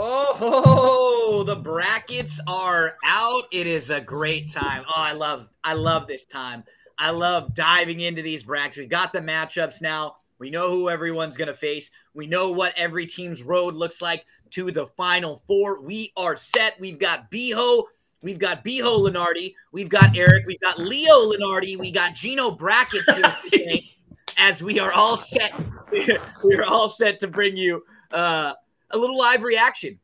Oh, the brackets are out. It is a great time. Oh, I love I love this time. I love diving into these brackets. We got the matchups now. We know who everyone's going to face. We know what every team's road looks like to the final four. We are set. We've got Biho. We've got Biho Lenardi. We've got Eric. We've got Leo Lenardi. We got Gino Brackets here as we are all set. We are all set to bring you uh, a little live reaction.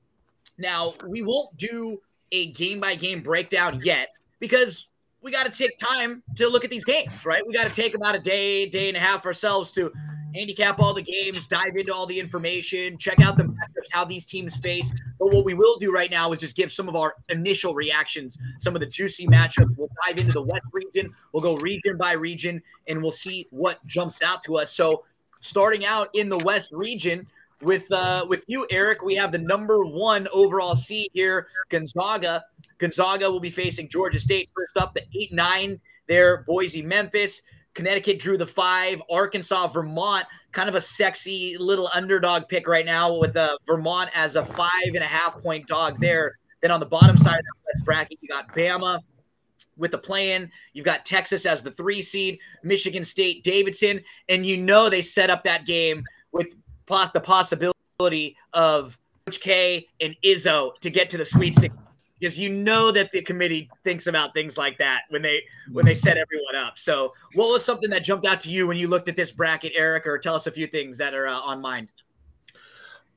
Now, we won't do a game by game breakdown yet because we got to take time to look at these games, right? We got to take about a day, day and a half ourselves to handicap all the games, dive into all the information, check out the matchups, how these teams face. But what we will do right now is just give some of our initial reactions, some of the juicy matchups. We'll dive into the West region. We'll go region by region, and we'll see what jumps out to us. So, starting out in the West region, with uh, with you, Eric, we have the number one overall seed here, Gonzaga. Gonzaga will be facing Georgia State first up, the eight nine there, Boise, Memphis. Connecticut drew the five. Arkansas, Vermont, kind of a sexy little underdog pick right now with uh, Vermont as a five and a half point dog there. Then on the bottom side of the bracket, you got Bama with the play-in. You've got Texas as the three seed, Michigan State, Davidson, and you know they set up that game with the possibility of Coach K and Izzo to get to the Sweet 16 because you know that the committee thinks about things like that when they when they set everyone up. So, what was something that jumped out to you when you looked at this bracket, Eric? Or tell us a few things that are uh, on mind.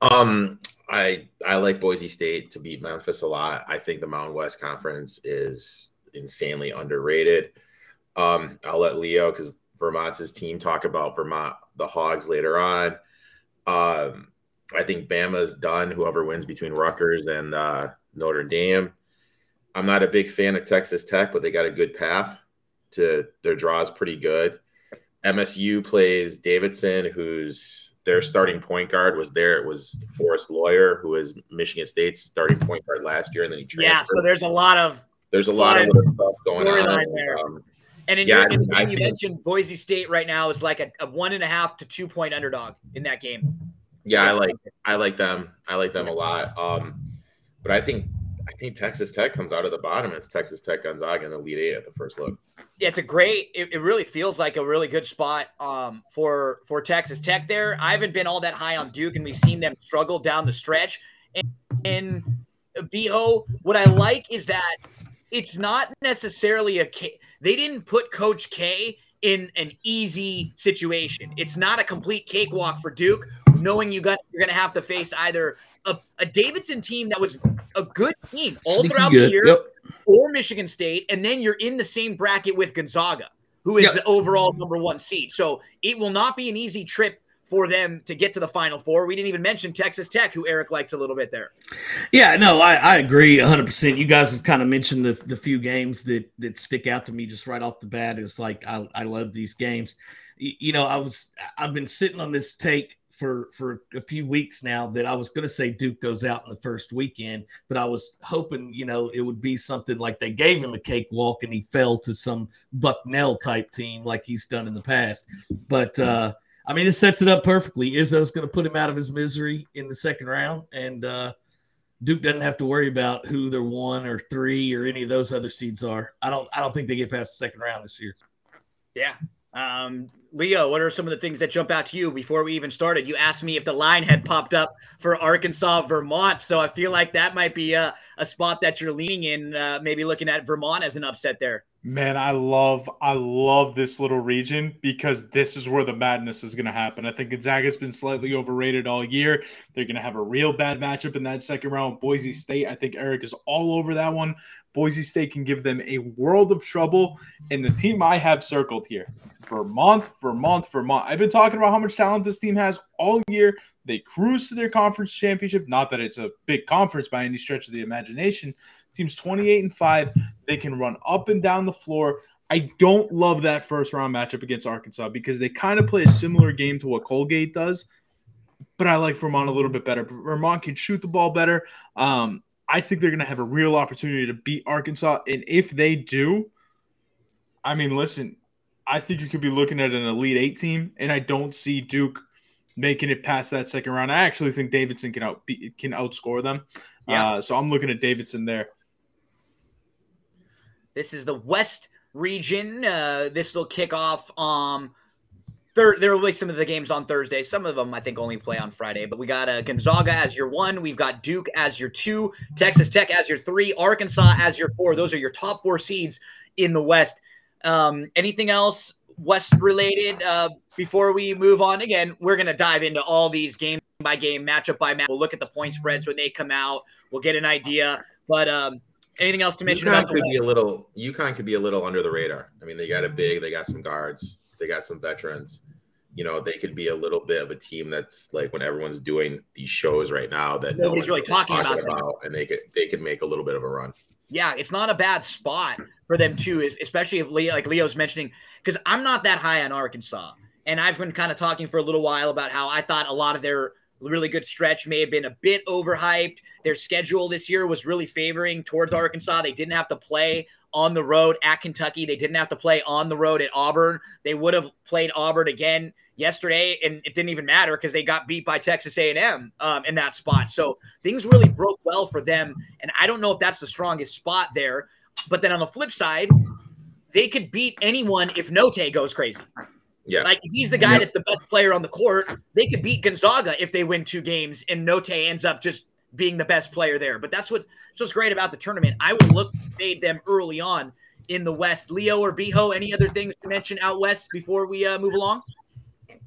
Um, I I like Boise State to beat Memphis a lot. I think the Mountain West Conference is insanely underrated. Um, I'll let Leo because Vermont's his team talk about Vermont the Hogs later on. Um, I think Bama's done. Whoever wins between Rutgers and uh, Notre Dame. I'm not a big fan of Texas Tech, but they got a good path to their draws pretty good. MSU plays Davidson, who's their starting point guard was there. It was Foster Loyer, who was Michigan State's starting point guard last year, and then he transferred. Yeah, so there's a lot of there's a lot of stuff going on there. Um, and in yeah, your, in I you think, mentioned Boise State right now is like a, a, one and a half to two point underdog in that game. Yeah, I like I like them. I like them a lot. Um, but I think I think Texas Tech comes out of the bottom. It's Texas Tech, Gonzaga, and Elite Eight at the first look. Yeah, it's a great. It, it really feels like a really good spot um, for for Texas Tech. There, I haven't been all that high on Duke, and we've seen them struggle down the stretch. And, and Biho, what I like is that it's not necessarily a. K- they didn't put Coach K in an easy situation. It's not a complete cakewalk for Duke, knowing you got you're going to have to face either a, a, Davidson team that was a good team all Sneaky throughout good. the year, yep. or Michigan State, and then you're in the same bracket with Gonzaga, who is yep. the overall number one seed. So it will not be an easy trip for them to get to the Final Four. We didn't even mention Texas Tech, who Eric likes a little bit there. Yeah, no, I, I agree 100%. You guys have kind of mentioned the, the few games that, that stick out to me just right off the bat. It's like I, I love these games. You, know, I was I've been sitting on this take for for a few weeks now that I was going to say Duke goes out in the first weekend, but I was hoping you know it would be something like they gave him a cakewalk and he fell to some Bucknell type team like he's done in the past. But uh, I mean, it sets it up perfectly. Izzo's going to put him out of his misery in the second round, and uh, Duke doesn't have to worry about who their one or three or any of those other seeds are. I don't. I don't think they get past the second round this year. Yeah, um, Leo, what are some of the things that jump out to you before we even started? You asked me if the line had popped up for Arkansas, Vermont. So I feel like that might be a, a spot that you're leaning in, uh, maybe looking at Vermont as an upset there. Man, I love I love this little region because this is where the madness is going to happen. I think Gonzaga's been slightly overrated all year. They're going to have a real bad matchup in that second round. Boise State, I think Eric is all over that one. Boise State can give them a world of trouble. And the team I have circled here, Vermont, Vermont, Vermont. I've been talking about how much talent this team has all year. They cruise to their conference championship. Not that it's a big conference by any stretch of the imagination. Team's 28 and 5. They can run up and down the floor. I don't love that first round matchup against Arkansas because they kind of play a similar game to what Colgate does. But I like Vermont a little bit better. Vermont can shoot the ball better. Um, I think they're going to have a real opportunity to beat Arkansas. And if they do, I mean, listen, I think you could be looking at an Elite Eight team, and I don't see Duke making it past that second round. I actually think Davidson can out can outscore them. Yeah. Uh, so I'm looking at Davidson there. This is the West region. Uh, this will kick off um thir- there will be some of the games on Thursday. Some of them I think only play on Friday. But we got uh, Gonzaga as your one. We've got Duke as your two. Texas Tech as your three. Arkansas as your four. Those are your top four seeds in the West. Um, anything else West related uh, before we move on? Again, we're gonna dive into all these game by game, matchup by match. We'll look at the point spreads when they come out. We'll get an idea. But um, anything else to mention UConn about the could be a little. UConn could be a little under the radar. I mean, they got a big. They got some guards. They got some veterans. You know, they could be a little bit of a team that's like when everyone's doing these shows right now that no Nobody's one's really talking about them. and they could they could make a little bit of a run. yeah, it's not a bad spot for them too, es- especially if Leo, like Leo's mentioning, because I'm not that high on Arkansas, and I've been kind of talking for a little while about how I thought a lot of their really good stretch may have been a bit overhyped. Their schedule this year was really favoring towards Arkansas. They didn't have to play on the road at Kentucky. They didn't have to play on the road at Auburn. They would have played Auburn again yesterday, and it didn't even matter because they got beat by Texas A&M um, in that spot. So things really broke well for them, and I don't know if that's the strongest spot there. But then on the flip side, they could beat anyone if Notae goes crazy. Yeah, Like if he's the guy Yep. that's the best player on the court, they could beat Gonzaga if they win two games and Notae ends up just being the best player there. But that's what that's what's great about the tournament. I would look to fade them early on in the West. Leo or Biho, any other things to mention out west before we uh, move along?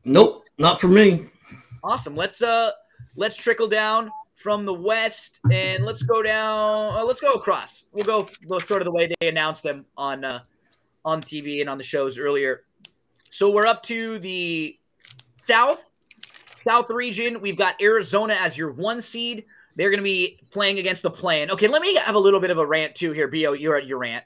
Nope, not for me. Awesome. Let's uh let's trickle down from the west and let's go down. Uh, let's go across. We'll go go sort of the way they announced them on uh, on TV and on the shows earlier. So we're up to the south south region. We've got Arizona as your one seed. They're going to be playing against the plan. Okay, let me have a little bit of a rant too here. Bo, you're at your rant.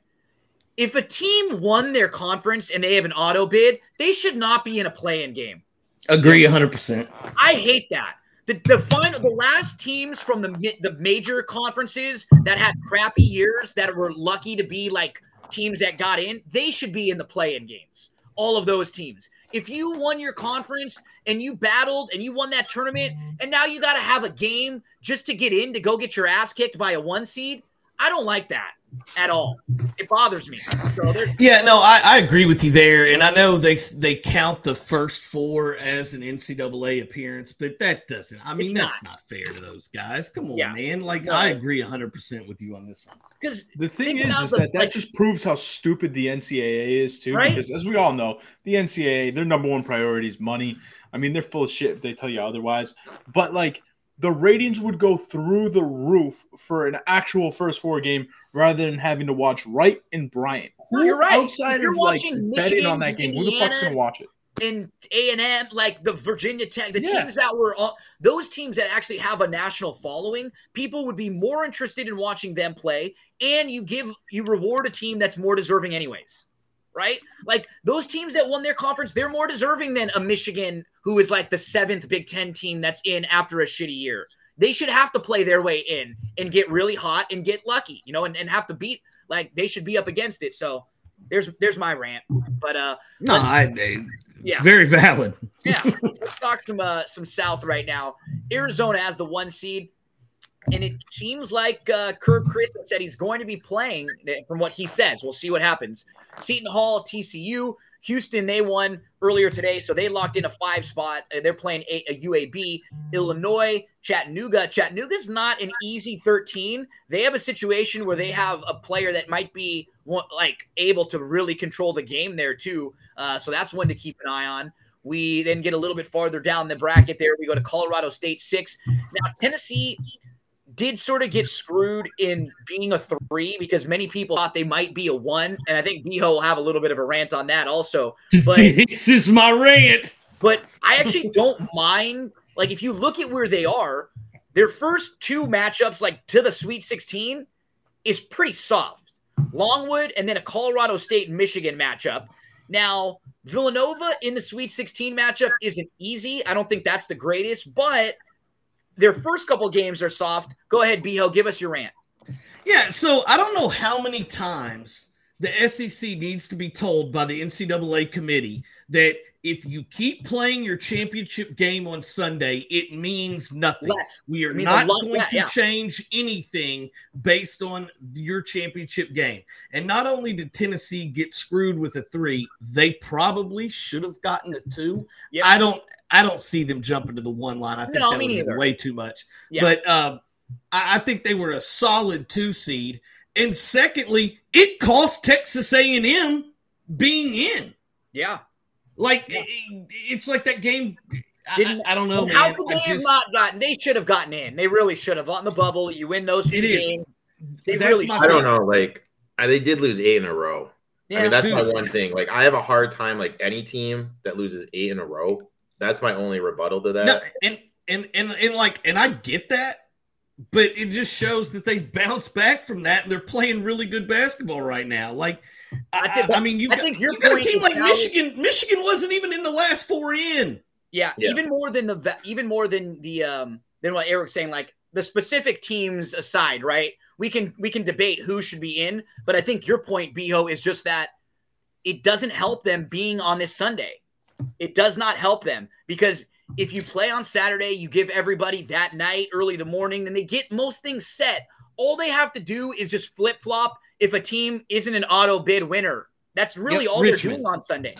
If a team won their conference and they have an auto bid, they should not be in a play-in game. Agree 100%. I hate that. The, the final, the last teams from the the major conferences that had crappy years that were lucky to be like teams that got in, they should be in the play-in games. All of those teams. If you won your conference and you battled and you won that tournament, and now you got to have a game just to get in to go get your ass kicked by a one seed, I don't like that at all. It bothers me. So Yeah, no, I, I agree with you there, and I know they they count the first four as an NCAA appearance, but that doesn't. I mean, It's that's not. fair to those guys. Come on, Yeah. man. Like No. I agree 100 percent with you on this one. because The thing is, about is the- that that like- just proves how stupid the NCAA is too. Right? Because as we all know, the NCAA, their number one priority is money. I mean, they're full of shit if they tell you otherwise. But like, the ratings would go through the roof for an actual first four game rather than having to watch Wright and Bryant. No, Who you're right. outside you're of like watching betting on that game, who the fuck's gonna watch it? in A and M, like the Virginia Tech, the Yeah. teams that were all those teams that actually have a national following, people would be more interested in watching them play, and you give you reward a team that's more deserving, anyways. Right? Like those teams that won their conference, they're more deserving than a Michigan who is like the seventh Big Ten team that's in after a shitty year. They should have to play their way in and get really hot and get lucky, you know, and, and have to beat like they should be up against it. So there's there's my rant. But uh No, I, I it's Yeah. very valid. yeah, let's talk some uh, some South right now. Arizona has the one seed, and it seems like uh, Kerr Kriisa said he's going to be playing. eh, From what he says, we'll see what happens. Seton Hall, TCU, Houston, they won earlier today, so they locked in a five spot. Uh, They're playing a, a UAB, Illinois, Chattanooga. Chattanooga's not an easy 13. They have a situation where they have a player that might be like able to really control the game there too. Uh, so that's one to keep an eye on. We then get a little bit farther down the bracket there. We go to Colorado State six. Now Tennessee did sort of get screwed in being a three because many people thought they might be a one, and I think Biho will have a little bit of a rant on that also. But this is my rant. but I actually don't mind. Like, if you look at where they are, their first two matchups, like to the Sweet 16, is pretty soft. Longwood and then a Colorado State Michigan matchup. Now, Villanova in the Sweet 16 matchup isn't easy. I don't think that's the greatest, but their first couple games are soft. Go ahead, Biho, give us your rant. Yeah, so I don't know how many times the SEC needs to be told by the NCAA committee that if you keep playing your championship game on Sunday, it means nothing. Less. We are It means a not going less, to yeah. change anything based on your championship game. And not only did Tennessee get screwed with a three, they probably should have gotten a two. Yeah. I don't I don't see them jumping to the one line. I think No, that me would be way too much. Yeah. But um, I, I think they were a solid two seed. And secondly, it cost Texas A&M being in. Yeah. Like Yeah. it- it's like that game. I, Didn't- I don't know, How man. could I they have not gotten? They should have gotten in. They really should have on the bubble. You win those few It is. games. They That's really my. I don't know. Like they did lose eight in a row. Yeah. I mean, that's dude. my one thing. Like I have a hard time. Like any team that loses eight in a row, that's my only rebuttal to that. No, and and and and like, and I get that, but it just shows that they've bounced back from that and they're playing really good basketball right now. Like, I, I think- I, I mean, you I got, think your you got a team like valid. Michigan. Michigan wasn't even in the last four in. Yeah, Yeah. even more than the even more than the um than what Eric's saying. Like the specific teams aside, right? We can we can debate who should be in, but I think your point, Beho, is just that it doesn't help them being on this Sunday. It does not help them because if you play on Saturday, you give everybody that night, early the morning, then they get most things set. All they have to do is just flip flop if a team isn't an auto bid winner. That's really Yep, all Richmond. they're doing on Sunday.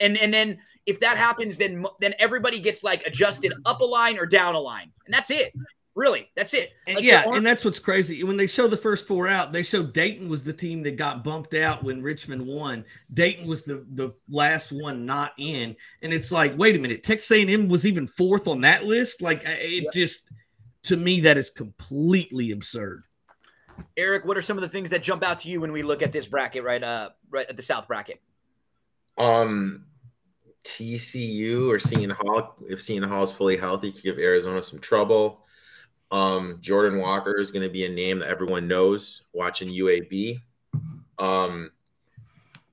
And and then if that happens, then then everybody gets like adjusted up a line or down a line, and that's it. Really, that's it. And yeah, and that's what's crazy. When they show the first four out, they show Dayton was the team that got bumped out when Richmond won. Dayton was the the last one not in, and it's like, wait a minute, Texas A&M was even fourth on that list. Like it Yep. just to me that is completely absurd. Eric, what are some of the things that jump out to you when we look at this bracket right uh right at the South bracket? Um, TCU or Seton Hall, if Seton Hall is fully healthy, could give Arizona some trouble. Um, Jordan Walker is going to be a name that everyone knows watching UAB. Um,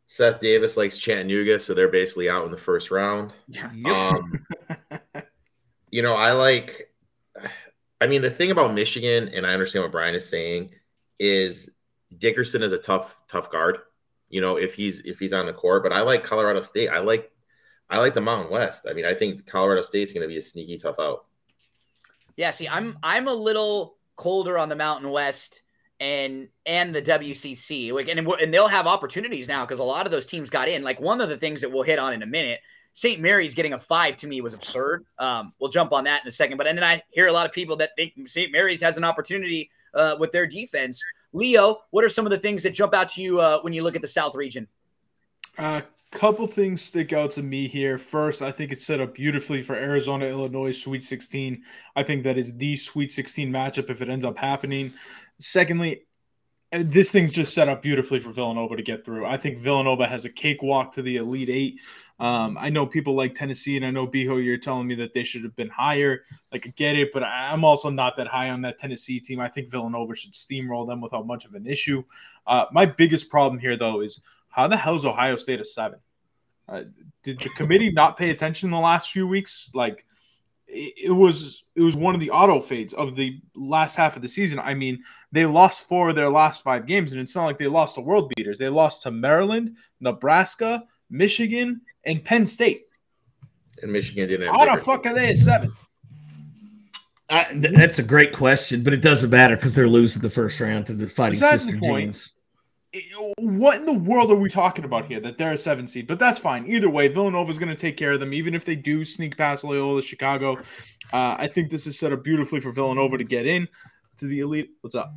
Seth Davis likes Chattanooga, so they're basically out in the first round. Yeah. Um, you know, I like. I mean, the thing about Michigan, and I understand what Brian is saying, is Dickinson is a tough, tough guard. You know, if he's if he's on the court, but I like Colorado State. I like, I like the Mountain West. I mean, I think Colorado State's going to be a sneaky tough out. Yeah, see, I'm I'm a little colder on the Mountain West and and the WCC. Like, and and they'll have opportunities now because a lot of those teams got in. Like one of the things that we'll hit on in a minute, St. Mary's getting a five to me was absurd. Um, we'll jump on that in a second. But and then I hear a lot of people that think St. Mary's has an opportunity uh, with their defense. Leo, what are some of the things that jump out to you uh, when you look at the South region? A couple things stick out to me here. First, I think it's set up beautifully for Arizona Illinois Sweet 16. I think that is the Sweet 16 matchup if it ends up happening. Secondly, uh, this thing's just set up beautifully for Villanova to get through. I think Villanova has a cakewalk to the Elite Eight. Um, I know people like Tennessee, and I know Beho, you're telling me that they should have been higher. Like, I get it, but I'm also not that high on that Tennessee team. I think Villanova should steamroll them without much of an issue. Uh, my biggest problem here, though, is how the hell is Ohio State a seven? Uh, did the committee not pay attention in the last few weeks? Like, it, it was it was one of the auto fades of the last half of the season. I mean, they lost four of their last five games, and it's not like they lost to world beaters. They lost to Maryland, Nebraska, Michigan, and Penn State. And Michigan didn't. Have how the fuck are they at seven? I, th- that's a great question, but it doesn't matter because they're losing the first round to the Fighting Besides Sister the Jeans. What in the world are we talking about here? That they're a seven seed, but that's fine. Either way, Villanova is going to take care of them, even if they do sneak past Loyola Chicago. Uh, I think this is set up beautifully for Villanova to get in to the elite. What's up?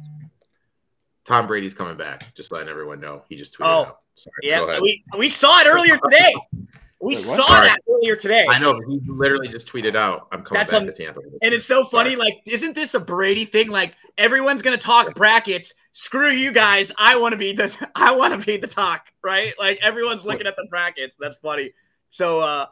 Tom Brady's coming back. Just letting everyone know. He just tweeted Oh, out. Sorry. Yeah, we, we saw it earlier today. We Wait, saw Sorry. that earlier today. I know. He literally just tweeted out. I'm coming That's back on- to Tampa. And it's so funny, Sorry. like, isn't this a Brady thing? Like, everyone's gonna talk brackets. Screw you guys. I want to be the I want to be the talk, right? Like everyone's looking at the brackets. That's funny. So uh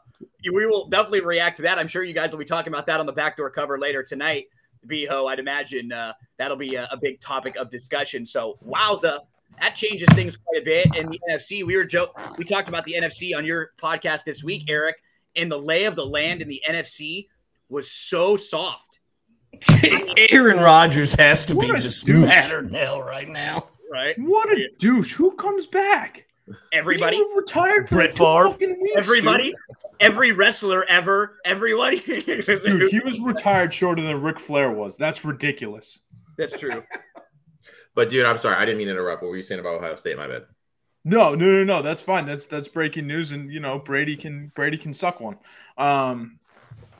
we will definitely react to that. I'm sure you guys will be talking about that on the backdoor cover later tonight. Beho, I'd imagine uh, that'll be a, a big topic of discussion. So wowza, that changes things quite a bit. In the NFC, we were joke we talked about the NFC on your podcast this week, Eric, and the lay of the land in the NFC was so soft. Aaron Rodgers has to be What a just douche. madder than hell right now. right? What a douche! Who comes back? Everybody, He retired for Brett Favre. fucking weeks, everybody, every wrestler ever, everybody. Dude. Dude, he was retired shorter than Ric Flair was. That's ridiculous. That's true. But dude, I'm sorry, I didn't mean to interrupt. What were you saying about Ohio State? My bad. No, no, no, no. That's fine. That's that's breaking news, and you know Brady can Brady can suck one. Um,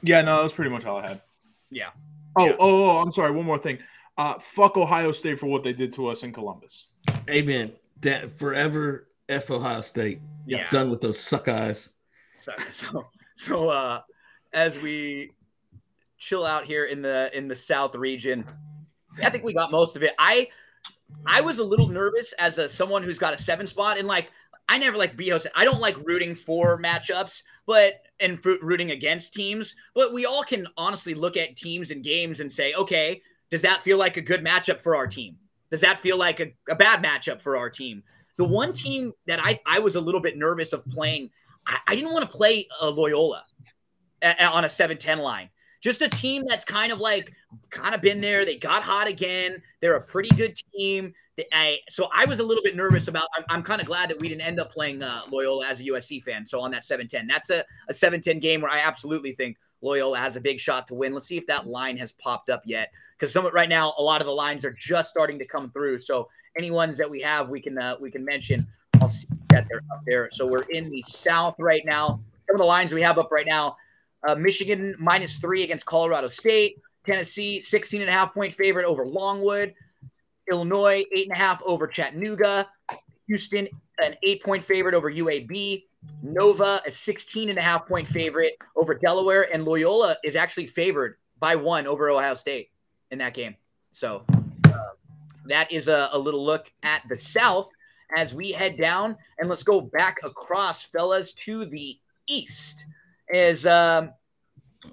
yeah, no, that's pretty much all I had. Yeah. Oh, Yeah. oh, oh, I'm sorry. One more thing. Uh, fuck Ohio State for what they did to us in Columbus. Amen. That forever F Ohio State. Yeah. Done with those suck eyes. So, so, so uh, as we chill out here in the in the South region, I think we got most of it. I I was a little nervous as a someone who's got a seven spot, and like I never like said, I don't like rooting for matchups, but and rooting against teams. But we all can honestly look at teams and games and say, okay, does that feel like a good matchup for our team? Does that feel like a, a bad matchup for our team? The one team that I, I was a little bit nervous of playing, I, I didn't want to play uh, Loyola a- a- on a 7-10 line. Just a team that's kind of like kind of been there. They got hot again. They're a pretty good team. I, so I was a little bit nervous about. I'm, I'm kind of glad that we didn't end up playing uh, Loyola as a USC fan. So on that 7-10, that's a, a 7-10 game where I absolutely think Loyola has a big shot to win. Let's see if that line has popped up yet, because some right now a lot of the lines are just starting to come through. So any ones that we have, we can uh, we can mention. I'll see that they're up there. So we're in the South right now. Some of the lines we have up right now: uh, Michigan minus three against Colorado State, Tennessee 16 and a half point favorite over Longwood, Illinois eight and a half over Chattanooga, Houston an eight point favorite over UAB, Nova a 16 and a half point favorite over Delaware, and Loyola is actually favored by one over Ohio State in that game. So uh, that is a, a little look at the South as we head down. And let's go back across, fellas, to the East. As um,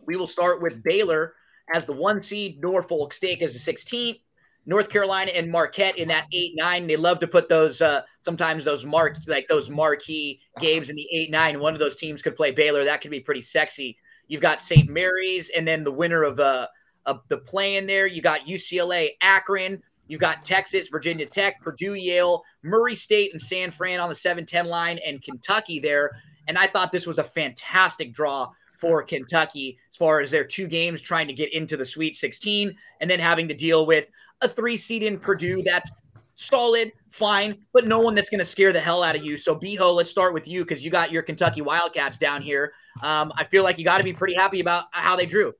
we will start with Baylor as the one seed, Norfolk State as the 16th. North Carolina and Marquette in that eight nine. They love to put those uh, sometimes those mark like those marquee games in the eight nine. One of those teams could play Baylor. That could be pretty sexy. You've got St. Mary's, and then the winner of uh, of the play in there. You got UCLA, Akron. You've got Texas, Virginia Tech, Purdue, Yale, Murray State, and San Fran on the 7-10 line, and Kentucky there. And I thought this was a fantastic draw for Kentucky as far as their two games trying to get into the Sweet 16 and then having to deal with a three seed in Purdue that's solid, fine, but no one that's going to scare the hell out of you. So, Beho, let's start with you because you got your Kentucky Wildcats down here. Um, I feel like you got to be pretty happy about how they drew.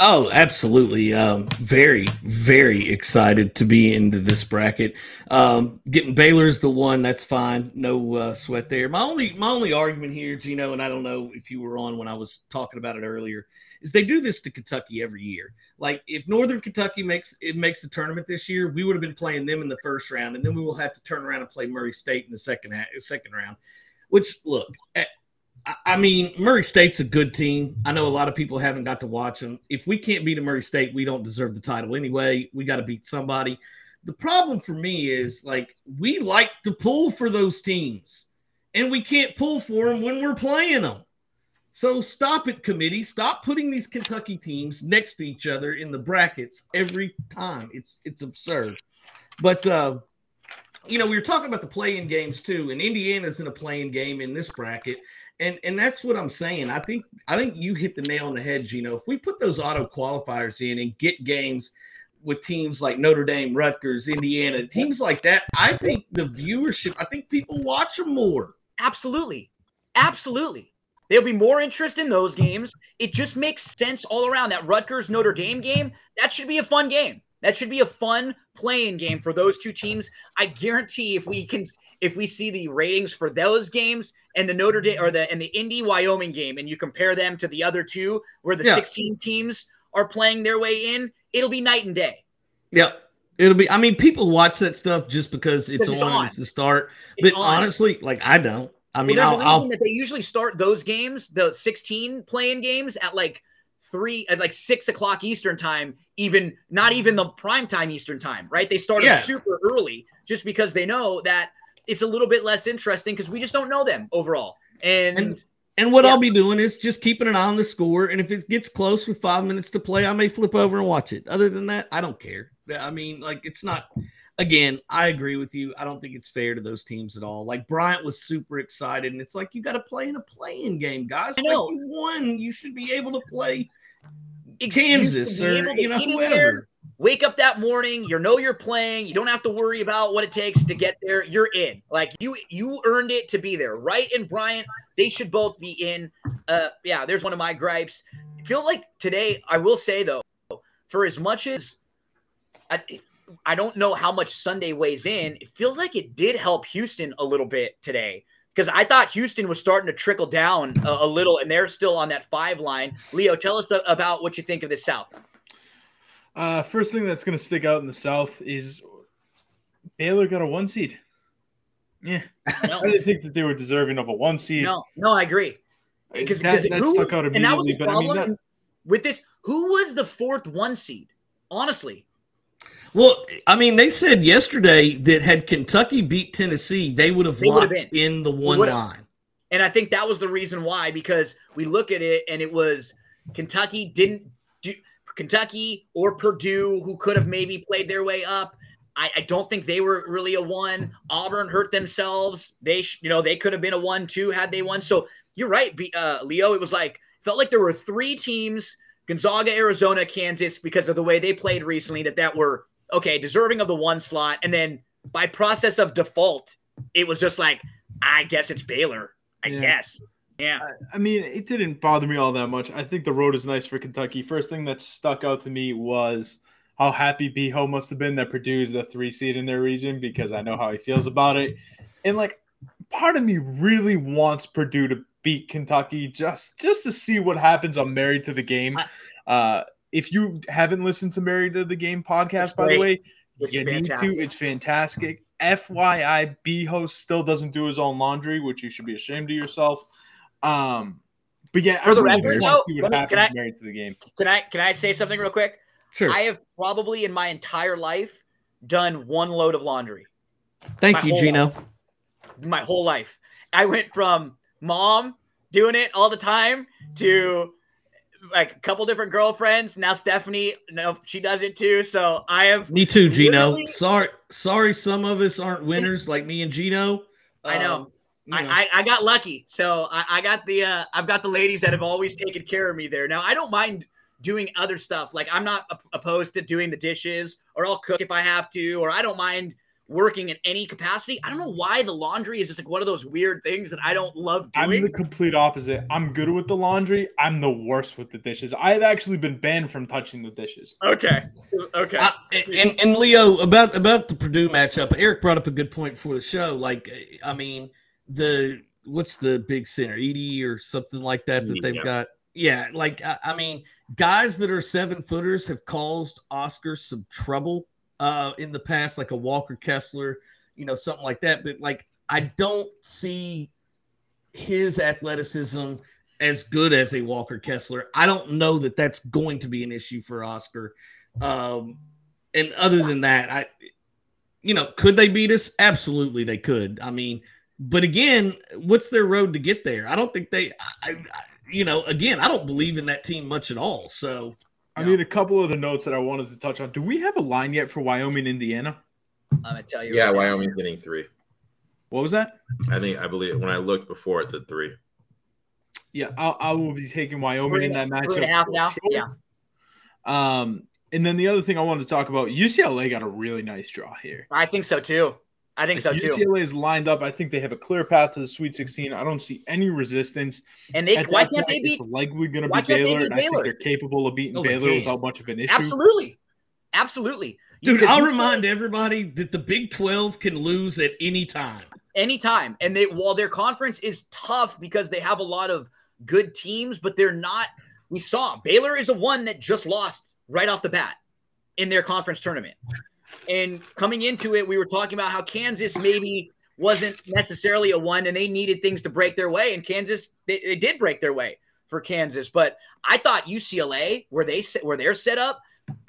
Oh, absolutely. Um, very, very excited to be into this bracket. Um, getting Baylor's the one, that's fine. No uh, sweat there. My only my only argument here, Gino, and I don't know if you were on when I was talking about it earlier, is they do this to Kentucky every year. Like if Northern Kentucky makes it makes the tournament this year, we would have been playing them in the first round, and then we will have to turn around and play Murray State in the second second round. Which look, I- mean, Murray State's a good team. I know a lot of people haven't got to watch them. If we can't beat a Murray State, we don't deserve the title anyway. We got to beat somebody. The problem for me is like we like to pull for those teams, and we can't pull for them when we're playing them. So stop it, committee. Stop putting these Kentucky teams next to each other in the brackets every time. It's it's absurd. But uh, you know, we were talking about the playing games too, and Indiana's in a playing game in this bracket and and that's what I'm saying. I think I think you hit the nail on the head, Gino. If we put those auto qualifiers in and get games with teams like Notre Dame, Rutgers, Indiana, teams like that, I think the viewership, I think people watch them more. Absolutely. Absolutely. There'll be more interest in those games. It just makes sense all around. That Rutgers Notre Dame game, that should be a fun game. That should be a fun playing game for those two teams. I guarantee if we can if we see the ratings for those games and the Notre Dame or the and the Indy Wyoming game and you compare them to the other two where the Yeah. 16 teams are playing their way in, it'll be night and day. Yeah. It'll be, I mean, people watch that stuff just because it's it's on, on. it's the start. It's but on. honestly, like I don't. I Well, mean, there's I'll, a reason I'll that they usually start those games, the 16 playing games, at like three, at like six o'clock Eastern time, even not even the prime time Eastern time, right? They started Yeah. super early just because they know that it's a little bit less interesting because we just don't know them overall. And, And- And what Yeah. I'll be doing is just keeping an eye on the score. And if it gets close with five minutes to play, I may flip over and watch it. Other than that, I don't care. I mean, like, it's not, again, I agree with you. I don't think it's fair to those teams at all. Like, Bryant was super excited. And it's like, you got to play in a playing game, guys. I Like, know. you won. You should be able to play Kansas you or, you know, in there, wake up that morning you know you're playing you don't have to worry about what it takes to get there you're in like you you earned it to be there right and bryant they should both be in uh yeah there's one of my gripes I feel like today i will say though for as much as i i don't know how much sunday weighs in it feels like it did help houston a little bit today because I thought Houston was starting to trickle down a, a little, and they're still on that five line. Leo, tell us a- about what you think of the South. Uh, first thing that's going to stick out in the South is Baylor got a one seed. Yeah, No, I didn't think that they were deserving of a one seed. no, no, I agree. Because that, because that stuck was- out and that was the But I mean, problem that, with this. Who was the fourth one seed? Honestly, Well, I mean, they said yesterday that had Kentucky beat Tennessee, they would have They locked in the one line. and I think that was the reason why. Because we look at it, and it was Kentucky didn't do Kentucky or Purdue, who could have maybe played their way up. I, I don't think they were really a one. Auburn hurt themselves. They, sh- you know, they could have been a one too had they won. So you're right, B- uh, Leo. It was like felt like there were three teams: Gonzaga, Arizona, Kansas, because of the way they played recently. That that were okay, deserving of the one slot, and then by process of default, it was just like, I guess it's Baylor. I Yeah. guess, yeah. I- mean, it didn't bother me all that much. I think the road is nice for Kentucky. First thing that stuck out to me was how happy Beho must have been that Purdue is the three seed in their region because I know how he feels about it. And like, part of me really wants Purdue to beat Kentucky just just to see what happens I'm Married to the Game. Uh, if you haven't listened to Married to the Game podcast, by the way, It's you fantastic. need to. It's fantastic. FYI, B host still doesn't do his own laundry, which you should be ashamed of yourself. Um, but yeah, For the really record, though, to see what me- can I- married to the game. Can I can I say something real quick? Sure. I have probably in my entire life done one load of laundry. Thank my you, Gino. My whole life. I went from mom doing it all the time to like a couple different girlfriends. Now Stephanie, no, she does it too. So I have Me too, Gino. Literally- Sorry, sorry, some of us aren't winners like me and Gino. I know. Um, you know. I, I, I got lucky. So I, I got the uh, I've got the ladies that have always taken care of me there. Now I don't mind doing other stuff. Like I'm not op- opposed to doing the dishes or I'll cook if I have to, or I don't mind working in any capacity. I don't know why the laundry is just like one of those weird things that I don't love I'm the complete opposite. I'm good with the laundry. I'm the worst with the dishes. I've actually been banned from touching the dishes. okay. Okay. I, and, and Leo about about the Purdue matchup, Eric brought up a good point for the show. Like, I mean, the what's the big center, Edey or something like that that they've yeah. got. Yeah, like I, I mean, guys that are seven footers have caused Oscar some trouble uh, in the past, like a Walker Kessler, you know, something like that. But like, I don't see his athleticism as good as a Walker Kessler. I don't know that that's going to be an issue for Oscar. Um, and other than that, I, you know, could they beat us? Absolutely, they could. I mean, but again, what's their road to get there? I don't think they, I, I, you know, again, I don't believe in that team much at all. So I No. mean, a couple of the notes that I wanted to touch on. Do we have a line yet for Wyoming, Indiana? I'm gonna tell you. Yeah, right now. Wyoming's getting three. What was that? I think I believe when I looked before it said three. Yeah, I, I will be taking Wyoming in that and- matchup. three and a half now. sure. Yeah. Um, and then the other thing I wanted to talk about, UCLA got a really nice draw here. I think so too. I think so If too. UCLA is lined up. I think they have a clear path to the Sweet 16. I don't see any resistance. And they why can't point, they beat? It's likely going to be can't Baylor, and I think they're capable of beating Oh, Baylor can. without much of an issue. Absolutely. Absolutely. dude, Because I'll UCLA remind everybody that the Big 12 can lose at any time. anytime. And they while their conference is tough because they have a lot of good teams, but they're not. We saw Baylor is a one that just lost right off the bat in their conference tournament. And coming into it, we were talking about how Kansas maybe wasn't necessarily a one and they needed things to break their way. And Kansas, they, they did break their way for Kansas. But I thought UCLA, where they where they're set up,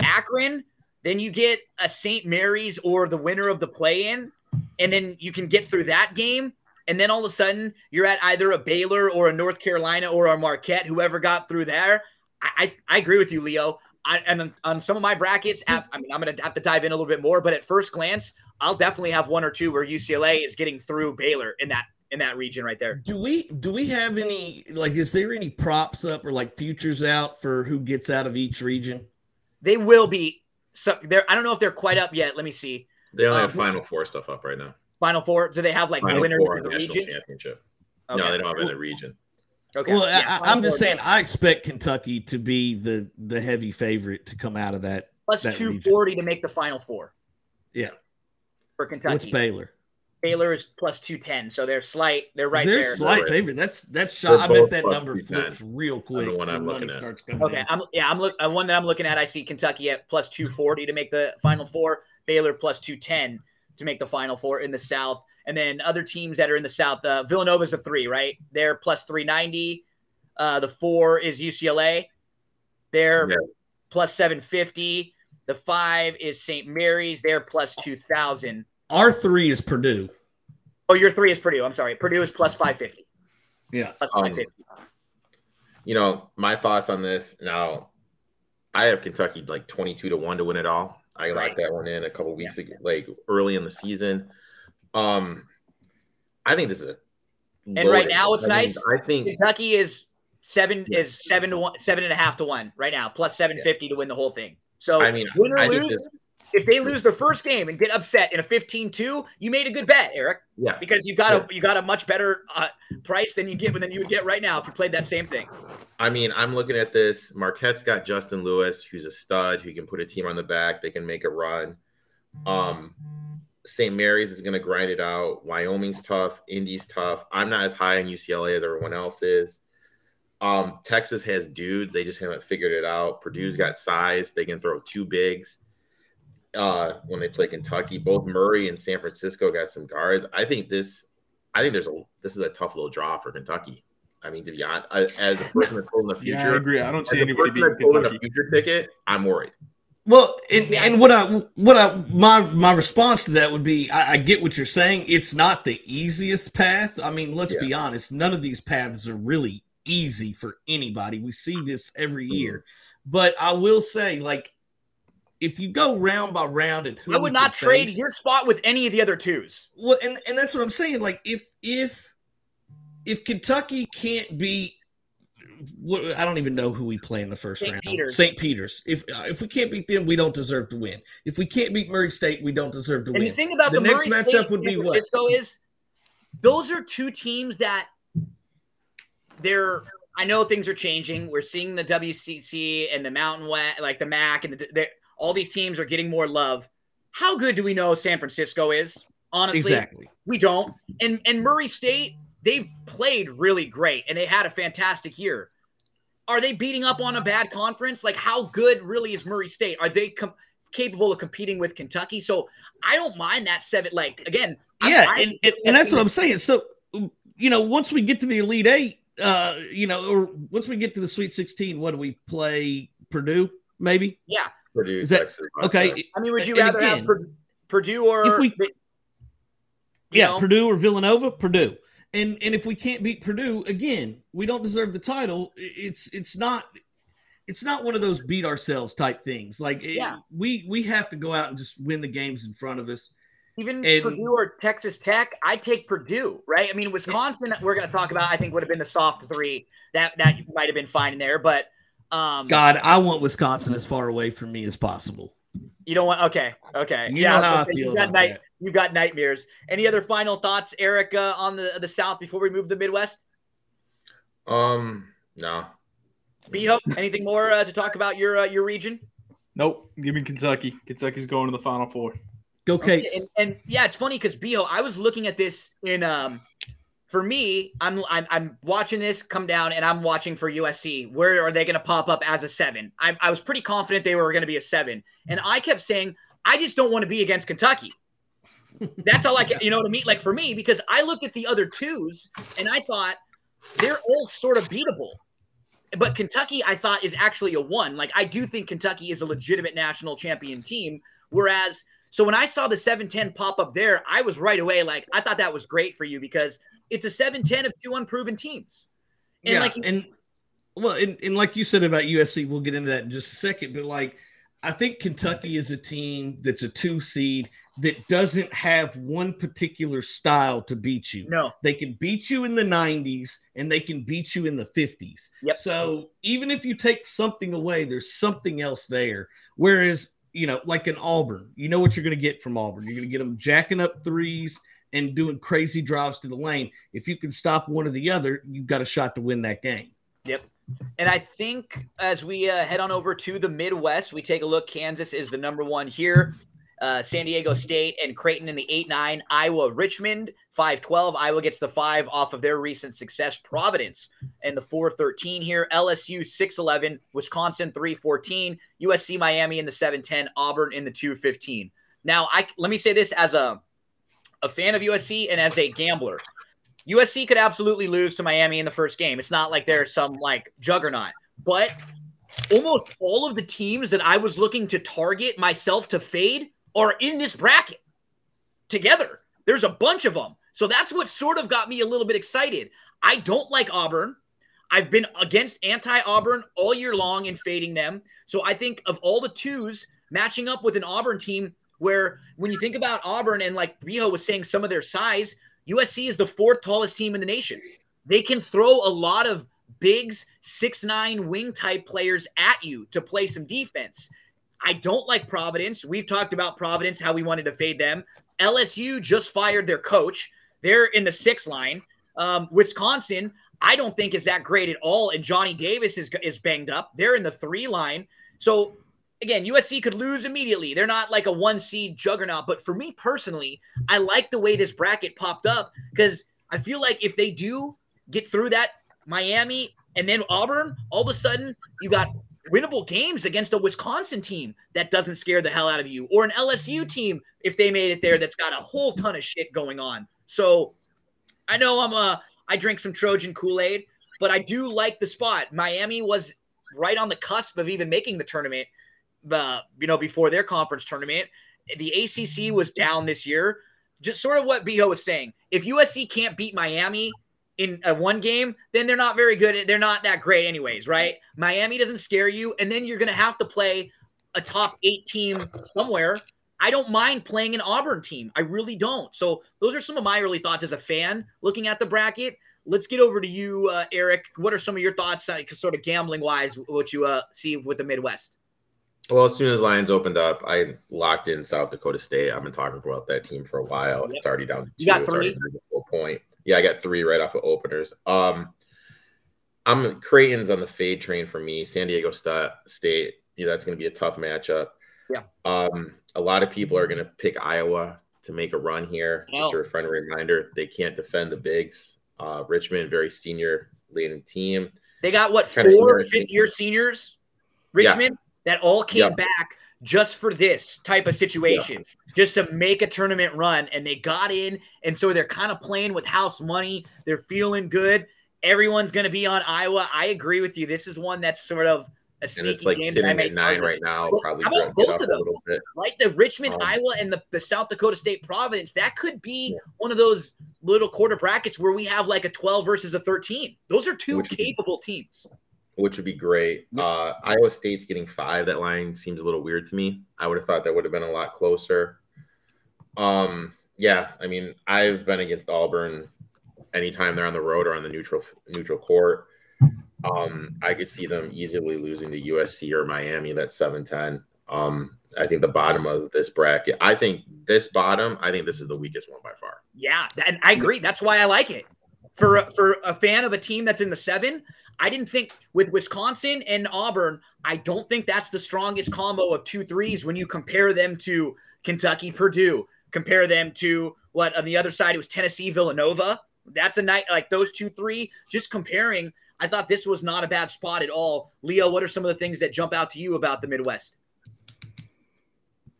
Akron, then you get a St. Mary's or the winner of the play-in, and then you can get through that game. and then all of a sudden you're at either a Baylor or a North Carolina or a Marquette, whoever got through there. I, I, I agree with you, Leo. I, and on, on some of my brackets, I mean, I'm going to have to dive in a little bit more, but at first glance, I'll definitely have one or two where UCLA is getting through Baylor in that in that region right there. Do we do we have any like is there any props up or like futures out for who gets out of each region? They will be so there I don't know if they're quite up yet. Let me see. They only have um, final four stuff up right now. Final four. Do they have like final winners of the region? Championship. Okay. No, they don't have yeah. in the region. Okay. Well, yeah, I, am just saying I expect Kentucky to be the the heavy favorite to come out of that. Plus that 240 region. to make the final four. Yeah. For Kentucky. What's Baylor? Baylor is plus 210, so they're slight. They're right they're there. slight favorite. That's that's shot. I bet that number flips real quick. The one I'm looking at. okay, in. I'm yeah, I'm look uh, one that I'm looking at. I see Kentucky at plus 240 to make the final four. Baylor plus 210 to make the final four in the South, and then other teams that are in the South. Uh, Villanova's a three, right? They're plus 390. Uh, the four is UCLA. They're yeah. plus 750. The five is St. Mary's. They're plus 2,000. Our three is Purdue. Oh, your three is Purdue. I'm sorry. Purdue is plus 550. Yeah. Plus 550. Um, you know, my thoughts on this now, I have Kentucky like 22 to 1 to win it all. I locked that one in a couple weeks yeah. ago, like early in the season. Um, I think this is a and right now it's I nice. I think Kentucky is seven yeah. is seven to one, seven and a half to one right now, plus seven fifty yeah. to win the whole thing. So I mean, win or I lose, if they lose their first game and get upset in a 15-2, you made a good bet, Eric. Yeah, because you got a you got a much better uh, price than you get than you would get right now if you played that same thing. I mean, I'm looking at this. Marquette's got Justin Lewis, who's a stud, who can put a team on the back. They can make a run. Um, St. Mary's is going to grind it out. Wyoming's tough. Indy's tough. I'm not as high on UCLA as everyone else is. Um, Texas has dudes. They just haven't figured it out. Purdue's got size. They can throw two bigs uh, when they play Kentucky. Both Murray and San Francisco got some guards. I think this. I think there's a this is a tough little draw for Kentucky. I mean, to be honest, as a person that's in the future, yeah, I agree. I don't see anybody being Kentucky. A future ticket. I'm worried. Well, and, and what I what I my my response to that would be I, I get what you're saying. It's not the easiest path. I mean, let's yeah. be honest. None of these paths are really easy for anybody. We see this every mm-hmm. year. But I will say, like, if you go round by round and who I would not trade face, your spot with any of the other twos. Well, and, and that's what I'm saying. Like, if if if Kentucky can't beat what, I don't even know who we play in the first St. round. Peter's. St. Peter's. If uh, if we can't beat them, we don't deserve to win. If we can't beat Murray State, we don't deserve to win. and win. the thing about the, the next Murray matchup State would be Francisco what? is those are two teams that they're. I know things are changing. We're seeing the WCC and the Mountain West, like the MAC, and the, all these teams are getting more love. How good do we know San Francisco is? Honestly, exactly. We don't. And and Murray State they've played really great and they had a fantastic year. Are they beating up on a bad conference? Like, how good really is Murray State? Are they com- capable of competing with Kentucky? So I don't mind that seven. Like, again, yeah, and, and, and that's what I'm saying. So, you know, once we get to the Elite Eight, uh, you know, or once we get to the Sweet 16, what do we play? Purdue, maybe? Yeah. Purdue. Is that, okay. I mean, would you rather again, have Purdue or. If we, yeah, know? Purdue or Villanova? Purdue. And and if we can't beat Purdue again, we don't deserve the title. It's it's not it's not one of those beat ourselves type things. Like yeah. It, we we have to go out and just win the games in front of us. Even and, Purdue or Texas Tech, I take Purdue, right? I mean, Wisconsin, we're going to talk about. I think would have been the soft three that that might have been fine in there, but um, God, I want Wisconsin as far away from me as possible. You don't want okay, okay. You yeah, know how I, I feel. You got night, that. you got nightmares. Any other final thoughts, Erica, on the the South before we move to the Midwest? Um, no. B Hope, anything more uh, to talk about your uh, your region? Nope. Give me Kentucky. Kentucky's going to the Final Four. Go Kate. Okay, and, and, yeah, it's funny because Bo, I was looking at this in um for me, I'm, I'm I'm watching this come down, and I'm watching for USC. Where are they going to pop up as a seven? I, I was pretty confident they were going to be a seven, and I kept saying I just don't want to be against Kentucky. That's all I can, you know what I mean? Like for me, because I looked at the other twos, and I thought they're all sort of beatable. But Kentucky, I thought, is actually a one. Like I do think Kentucky is a legitimate national champion team, whereas So when I saw the 710 pop up there, I was right away like, I thought that was great for you because it's a 710 of two unproven teams. And yeah, like, and well, and, and like you said about USC, we'll get into that in just a second. But like, I think Kentucky is a team that's a two seed that doesn't have one particular style to beat you. No, they can beat you in the 90s and they can beat you in the 50s. Yep. So even if you take something away, there's something else there. Whereas, you know, like in Auburn, you know what you're going to get from Auburn. You're going to get them jacking up threes and doing crazy drives to the lane. If you can stop one or the other, you've got a shot to win that game. Yep. And I think as we uh, head on over to the Midwest, we take a look. Kansas is the number one here. Uh, San Diego State and Creighton in the 8 9. Iowa, Richmond, 5 12. Iowa gets the five off of their recent success. Providence in the 4 13 here. LSU, 6 11. Wisconsin, 3 14. USC, Miami in the 7 10. Auburn in the 2 15. Now, I let me say this as a, a fan of USC and as a gambler. USC could absolutely lose to Miami in the first game. It's not like they're some like juggernaut, but almost all of the teams that I was looking to target myself to fade are in this bracket together. There's a bunch of them. So that's what sort of got me a little bit excited. I don't like Auburn. I've been against anti Auburn all year long and fading them. So I think of all the twos matching up with an Auburn team where when you think about Auburn and like Riho was saying some of their size, USC is the fourth tallest team in the nation. They can throw a lot of bigs, six nine wing type players at you to play some defense. I don't like Providence. We've talked about Providence, how we wanted to fade them. LSU just fired their coach. They're in the six line. Um, Wisconsin, I don't think is that great at all. And Johnny Davis is, is banged up. They're in the three line. So again, USC could lose immediately. They're not like a one seed juggernaut. But for me personally, I like the way this bracket popped up because I feel like if they do get through that Miami and then Auburn, all of a sudden you got winnable games against a Wisconsin team that doesn't scare the hell out of you, or an LSU team if they made it there that's got a whole ton of shit going on. So I know I'm a I drink some Trojan Kool Aid, but I do like the spot. Miami was right on the cusp of even making the tournament. Uh, you know, before their conference tournament, the ACC was down this year. Just sort of what Biho was saying. If USC can't beat Miami in a one game, then they're not very good. They're not that great, anyways, right? Miami doesn't scare you, and then you're going to have to play a top eight team somewhere. I don't mind playing an Auburn team. I really don't. So those are some of my early thoughts as a fan looking at the bracket. Let's get over to you, uh, Eric. What are some of your thoughts, uh, sort of gambling wise, what you uh, see with the Midwest? Well, as soon as Lions opened up, I locked in South Dakota State. I've been talking about that team for a while. Yep. It's already down to two. You got three. It's already point. Yeah, I got three right off of openers. Um, I'm Creighton's on the fade train for me. San Diego State. Yeah, that's going to be a tough matchup. Yeah. Um, a lot of people are going to pick Iowa to make a run here. Just a friendly reminder, they can't defend the bigs. Uh, Richmond, very senior laden team. They got what four fifth year seniors, Richmond, yeah. that all came yeah. back just for this type of situation, yeah. just to make a tournament run. And they got in. And so they're kind of playing with house money. They're feeling good. Everyone's going to be on Iowa. I agree with you. This is one that's sort of a sneaky and it's like sitting at nine right now. Probably How about both of them? Right, the Richmond, um, Iowa, and the, the South Dakota State Providence. That could be yeah. one of those little quarter brackets where we have like a twelve versus a thirteen. Those are two capable be, teams which would be great. Uh, Iowa State's getting five. That line seems a little weird to me. I would have thought that would have been a lot closer. Um, yeah, I mean, I've been against Auburn anytime they're on the road or on the neutral neutral court. Um, I could see them easily losing to USC or Miami. That's seven ten. Um, I think the bottom of this bracket. I think this bottom. I think this is the weakest one by far. Yeah, and I agree. That's why I like it. For a, for a fan of a team that's in the seven, I didn't think with Wisconsin and Auburn, I don't think that's the strongest combo of two threes when you compare them to Kentucky, Purdue, compare them to what on the other side it was Tennessee, Villanova. That's a night like those two three. Just comparing, I thought this was not a bad spot at all. Leo, what are some of the things that jump out to you about the Midwest?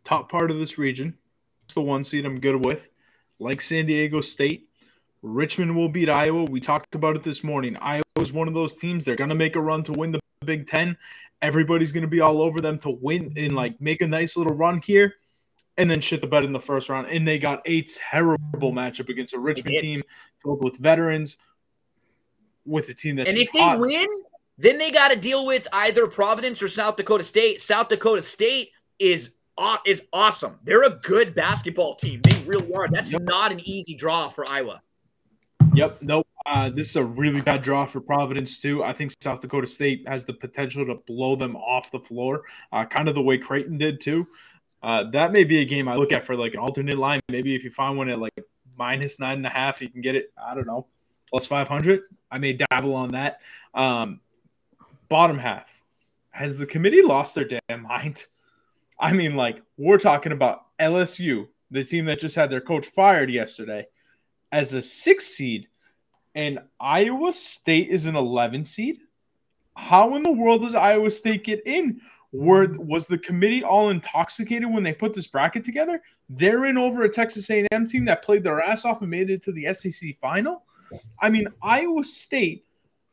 Top part of this region. It's the one seed I'm good with. Like San Diego State, Richmond will beat Iowa. We talked about it this morning. Iowa is one of those teams. They're going to make a run to win the Big Ten. Everybody's going to be all over them to win and like make a nice little run here. and then shit the bed in the first round. And they got a terrible matchup against a Richmond team filled with veterans, with a team that's and if they hot. win, then they got to deal with either Providence or South Dakota State. South Dakota State is is awesome. They're a good basketball team. They really are. That's Yep. not an easy draw for Iowa. Yep. Nope. Uh, this is a really bad draw for Providence too. I think South Dakota State has the potential to blow them off the floor, uh, kind of the way Creighton did too. Uh, that may be a game I look at for like an alternate line. Maybe if you find one at like minus nine and a half, you can get it. I don't know, plus five hundred. I may dabble on that. Um, bottom half has the committee lost their damn mind? I mean, like we're talking about LSU, the team that just had their coach fired yesterday as a six seed, and Iowa State is an 11 seed. How in the world does Iowa State get in? Were was the committee all intoxicated when they put this bracket together? They're in over a Texas A&M team that played their ass off and made it to the SEC final. I mean, Iowa State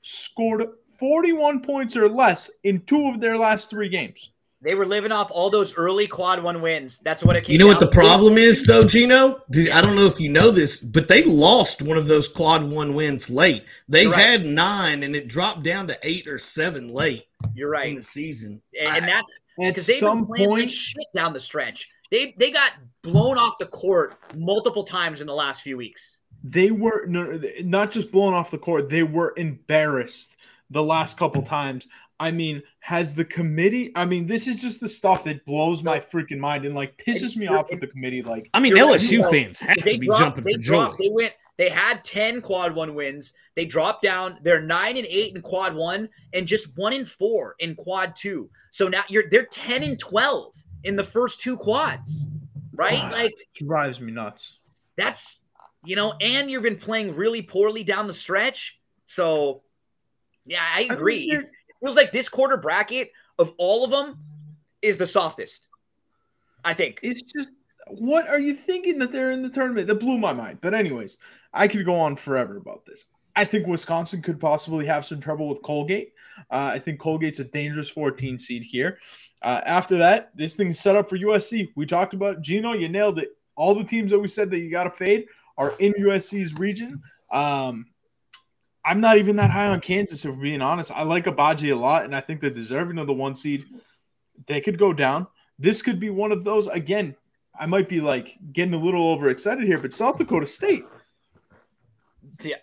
scored 41 points or less in two of their last three games. They were living off all those early quad one wins. That's what it came. You know what the to. problem is, though, Gino? Dude, I don't know if you know this, but they lost one of those quad one wins late. They right. had nine, and it dropped down to eight or seven late You're right in right, the season. and, and that's At because they've some been point, shit down the stretch. They they got blown off the court multiple times in the last few weeks. they were no, not just blown off the court, they were embarrassed the last couple times. I mean, has the committee? I mean, this is just the stuff that blows my freaking mind and like pisses me off with the committee. Like, I mean, You're right, LSU fans have they to be dropped, jumping they for joy. dropped, They went. They had ten quad one wins. They dropped down. They're nine and eight in quad one, and just one and four in quad two. So now you're they're ten and twelve in the first two quads, right? Ah. Like drives me nuts. that's you know, and you've been playing really poorly down the stretch. So yeah, I I mean, agree. you're- it feels like this quarter bracket of all of them is the softest. I think. It's just, what are you thinking that they're in the tournament? That blew my mind. But anyways, I could go on forever about this. I think Wisconsin could possibly have some trouble with Colgate. Uh, I think Colgate's a dangerous 14 seed here. Uh, after that, this thing's set up for USC. We talked about it. Gino, you nailed it. All the teams that we said that you got to fade are in USC's region. Um, I'm not even that high on Kansas, if we're being honest. I like Agbaji a lot, and I think they're deserving of the one seed. They could go down. This could be one of those. Again, I might be like getting a little overexcited here, but South Dakota State. Yeah.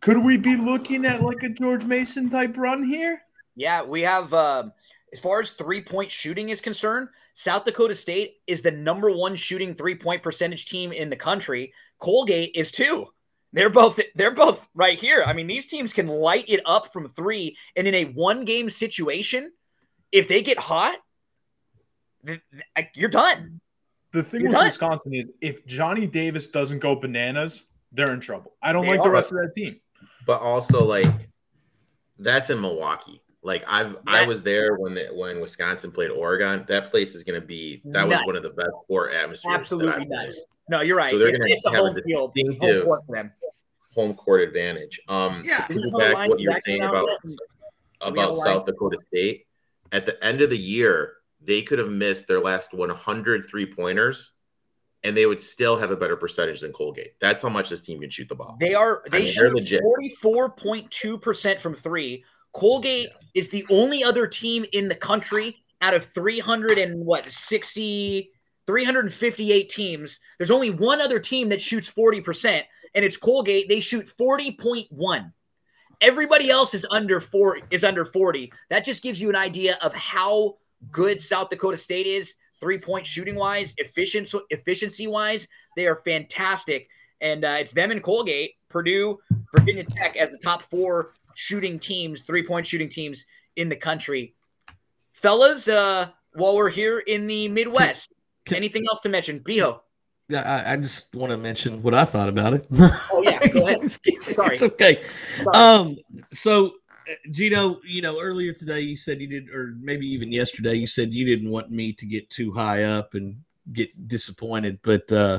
Could we be looking at like a George Mason type run here? Yeah, we have um, as far as three point shooting is concerned, South Dakota State is the number one shooting three point percentage team in the country. Colgate is two. They're both they're both right here. I mean, these teams can light it up from three, and in a one game situation, if they get hot, th- th- you're done. The thing You're with done. Wisconsin is if Johnny Davis doesn't go bananas, they're in trouble. I don't They like the rest of that team. but also like that's in Milwaukee. Like I've I was there when the, when Wisconsin played Oregon. That place is going to be that was one of the best court atmospheres. Absolutely I've been nuts. in. No, you're right. So they're it's, gonna it's a have a home field, home Home court advantage. Um, Yeah. to Didn't piggyback the line back what you were saying about yet? we have a about? South Dakota State. At the end of the year, they could have missed their last 100 three pointers, and they would still have a better percentage than Colgate. That's how much this team can shoot the ball. They are they mean, shoot forty four point two percent from three. Colgate is the only other team in the country out of three hundred and what 60, 358 teams. There's only one other team that shoots forty percent, and it's Colgate. They shoot forty point one. Everybody else is under four is under forty. That just gives you an idea of how good South Dakota State is three point shooting wise, efficient efficiency wise. They are fantastic and uh, it's them and Colgate, Purdue, Virginia Tech as the top four shooting teams, three point shooting teams in the country. Fellas, uh, while we're here in the Midwest, anything else to mention? Biho. I, I just want to mention what I thought about it. Oh yeah, go ahead. Sorry. it's okay. Sorry. Um, so uh, Gino, you know, earlier today you said you did, or maybe even yesterday you said you didn't want me to get too high up and get disappointed, but uh,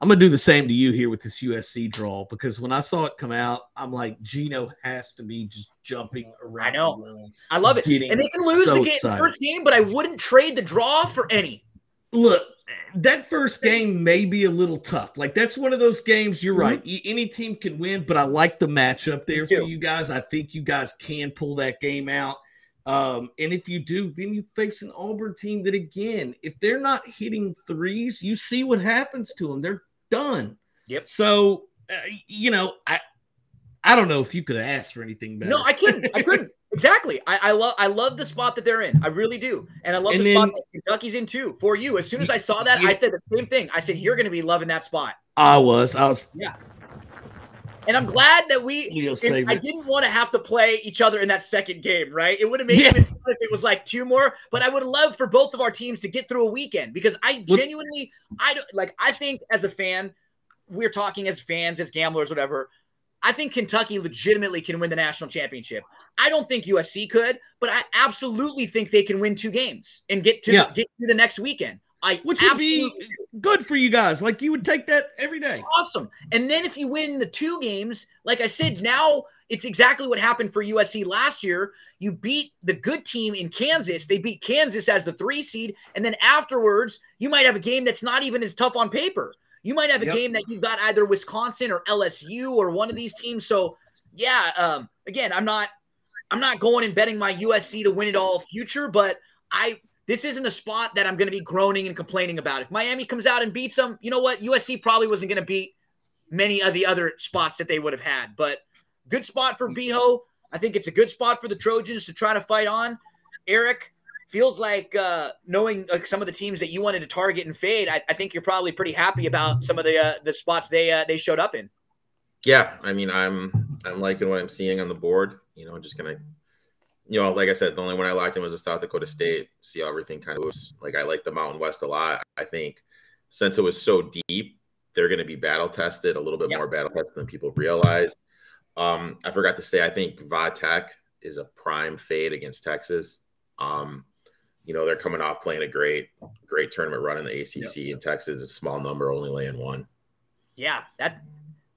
I'm gonna do the same to you here with this USC draw because when I saw it come out, I'm like, Gino has to be just jumping around. I know. the room. I love it. And they can lose so the game, excited. first game, but I wouldn't trade the draw for any. Look, that first game may be a little tough. Like that's one of those games. You're Mhm. right. Any team can win, but I like the matchup there for you guys. I think you guys can pull that game out. Um, and if you do, then you face an Auburn team that, again, if they're not hitting threes, you see what happens to them. They're done. Yep. So, uh, you know, I, I don't know if you could have asked for anything better. No, I couldn't. I couldn't. Exactly. I, I love I love the spot that they're in. I really do. And I love And the spot that Kentucky's in too. For you. As soon as I saw that, Yeah. I said the same thing. I said, You're gonna be loving that spot. I was. I was yeah. And I'm glad that we I didn't want to have to play each other in that second game, right? It would have made Yeah. it fun if it was like two more, but I would love for both of our teams to get through a weekend because I genuinely, I don't like. I think as a fan, we're talking as fans, as gamblers, whatever. I think Kentucky legitimately can win the national championship. I don't think USC could, but I absolutely think they can win two games and get to Yeah. get to the next weekend. I which would be good for you guys. Like you would take that every day. awesome. And then if you win the two games, like I said, now it's exactly what happened for USC last year. You beat the good team in Kansas. They beat Kansas as the three seed. And then afterwards, you might have a game that's not even as tough on paper. You might have a Yep. game that you've got either Wisconsin or LSU or one of these teams. So yeah, um, again, I'm not I'm not going and betting my USC to win it all future, but I this isn't a spot that I'm going to be groaning and complaining about. If Miami comes out and beats them, you know what? USC probably wasn't going to beat many of the other spots that they would have had. But good spot for Beho. I think it's a good spot for the Trojans to try to fight on. Eric feels like uh, knowing like some of the teams that you wanted to target and fade. I, I think you're probably pretty happy about some of the uh, the spots they uh, they showed up in. Yeah, I mean, I'm I'm liking what I'm seeing on the board. You know, I'm just gonna, you know, like I said, the only one I locked in was the South Dakota State. See how everything kind of moves. Like I like the Mountain West a lot. I think since it was so deep, they're going to be battle tested a little bit Yeah. more battle tested than people realize. Um, I forgot to say, I think Va Tech is a prime fade against Texas. Um, you know, they're coming off playing a great, great tournament run in the ACC, in Texas a small number, only laying one. Yeah, that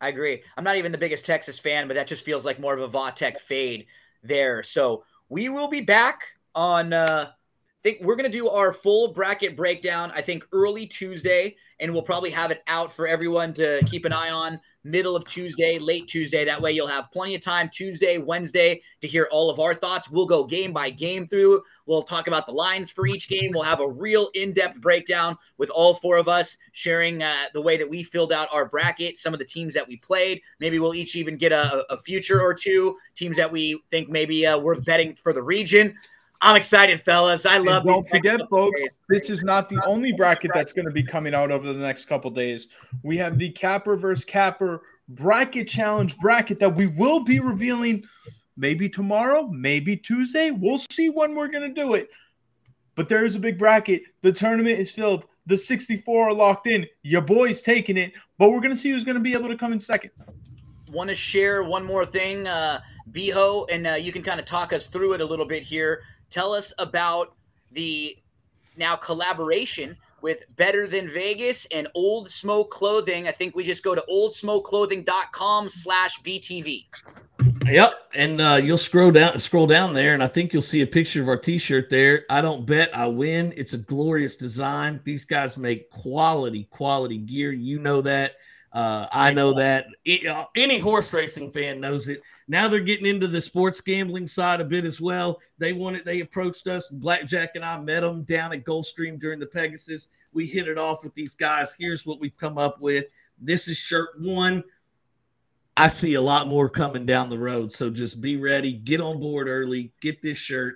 I agree. I'm not even the biggest Texas fan, but that just feels like more of a Va Tech fade there. So we will be back on. Uh, I think we're gonna do our full bracket breakdown. I think early Tuesday, and we'll probably have it out for everyone to keep an eye on. Middle of Tuesday, late Tuesday. That way you'll have plenty of time Tuesday, Wednesday to hear all of our thoughts. We'll go game by game through. We'll talk about the lines for each game. We'll have a real in-depth breakdown with all four of us sharing uh, the way that we filled out our bracket, some of the teams that we played. Maybe we'll each even get a, a future or two teams that we think maybe uh, worth betting for the region. I'm excited, fellas. I And love. don't these forget, folks, days. this is not the only bracket that's going to be coming out over the next couple days. We have the Capper versus Capper bracket challenge bracket that we will be revealing maybe tomorrow, maybe Tuesday. We'll see when we're going to do it. But there is a big bracket. The tournament is filled. The 64 are locked in. Your boy's taking it, but we're going to see who's going to be able to come in second. want to share one more thing, uh, Beho, and uh, you can kind of talk us through it a little bit here. Tell us about the now collaboration with Better Than Vegas and Old Smoke Clothing. I think we just go to oldsmokeclothing.com slash BTV. Yep, and uh, you'll scroll down, scroll down there, and I think you'll see a picture of our T-shirt there. I don't bet, I win. It's a glorious design. These guys make quality, quality gear. You know that. Uh, I know that. It- uh, any horse racing fan knows it. Now they're getting into the sports gambling side a bit as well. They wanted, they approached us. Blackjack and I met them down at Gulfstream during the Pegasus. We hit it off with these guys. Here's what we've come up with. This is shirt one. I see a lot more coming down the road. So just be ready, get on board early, get this shirt.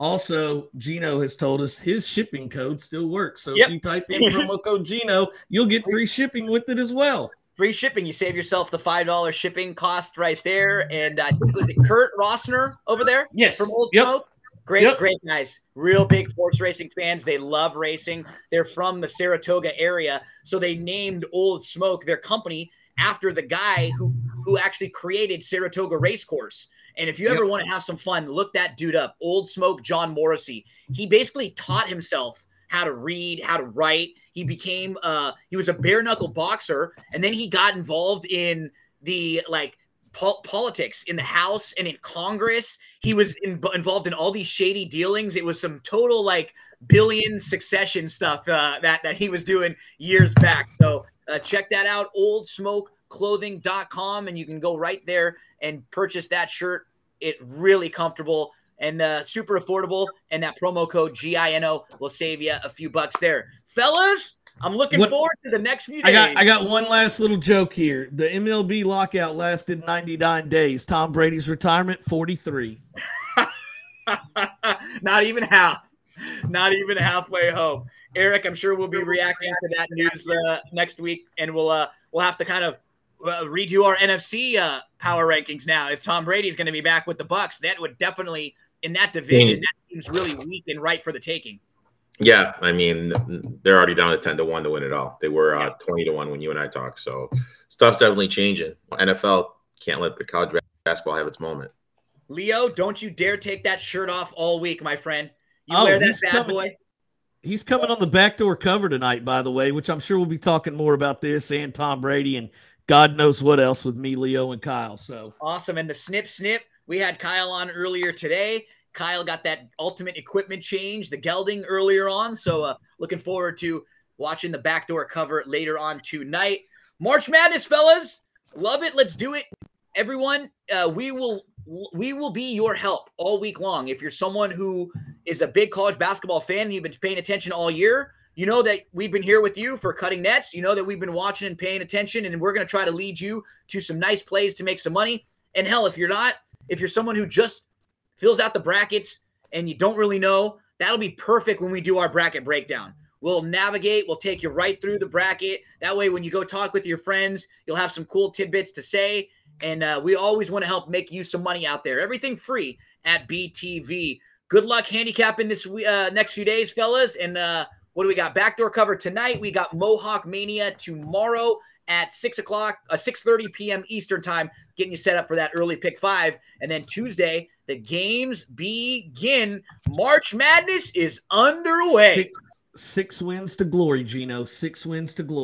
Also, Gino has told us his shipping code still works. So Yep. if you type in promo code Gino, you'll get free shipping with it as well. Free shipping. You save yourself the $5 shipping cost right there. And I think, was it Kurt Rossner over there? Yes. from Old Yep. Smoke. Great, Yep. great guys. Real big horse racing fans. They love racing. They're from the Saratoga area, so they named Old Smoke their company after the guy who who actually created Saratoga Racecourse. And if you ever want to have some fun, look that dude up. Old Smoke John Morrissey. He basically taught himself how to read, how to write. He became uh he was a bare knuckle boxer and then he got involved in the like pol- politics in the House and in Congress. He was in, involved in all these shady dealings. It was some total like billion succession stuff uh, that that he was doing years back. So uh, check that out, old smoke oldsmokeclothing.com, and you can go right there and purchase that shirt. It really comfortable and uh, super affordable. And that promo code GINO will save you a few bucks there, fellas. I'm looking what, forward to the next few days. I got I got one last little joke here. The MLB lockout lasted 99 days. Tom Brady's retirement 43. Not even half. Not even halfway home. Eric, I'm sure we'll be reacting to that news uh, next week, and we'll uh, we'll have to kind of uh, redo our NFC uh, power rankings now. If Tom Brady is going to be back with the Bucs, that would definitely in that division that seems really weak and right for the taking. Yeah, I mean they're already down to ten to one to win it all. They were uh, twenty to one when you and I talked. So stuff's definitely changing. NFL can't let the college basketball have its moment. Leo, don't you dare take that shirt off all week, my friend. You oh, wear that bad coming, boy. He's coming on the backdoor cover tonight, by the way, which I'm sure we'll be talking more about this and Tom Brady and God knows what else with me, Leo, and Kyle. So awesome. And the snip snip, we had Kyle on earlier today. Kyle got that ultimate equipment change, the gelding earlier on. So uh, looking forward to watching the backdoor cover later on tonight. March Madness, fellas, love it. Let's do it, everyone. Uh, we will we will be your help all week long. If you're someone who is a big college basketball fan and you've been paying attention all year, you know that we've been here with you for cutting nets. You know that we've been watching and paying attention, and we're going to try to lead you to some nice plays to make some money. And hell, if you're not, if you're someone who just fills out the brackets and you don't really know, that'll be perfect when we do our bracket breakdown. We'll navigate, we'll take you right through the bracket. That way, when you go talk with your friends, you'll have some cool tidbits to say. And uh, we always want to help make you some money out there. Everything free at BTV. Good luck handicapping this uh, next few days, fellas. And uh, what do we got? Backdoor cover tonight. We got Mohawk Mania tomorrow at six o'clock, uh, six thirty p.m. Eastern time, getting you set up for that early pick five. And then Tuesday, the games begin. March Madness is underway. Six, six wins to glory, Gino. Six wins to glory.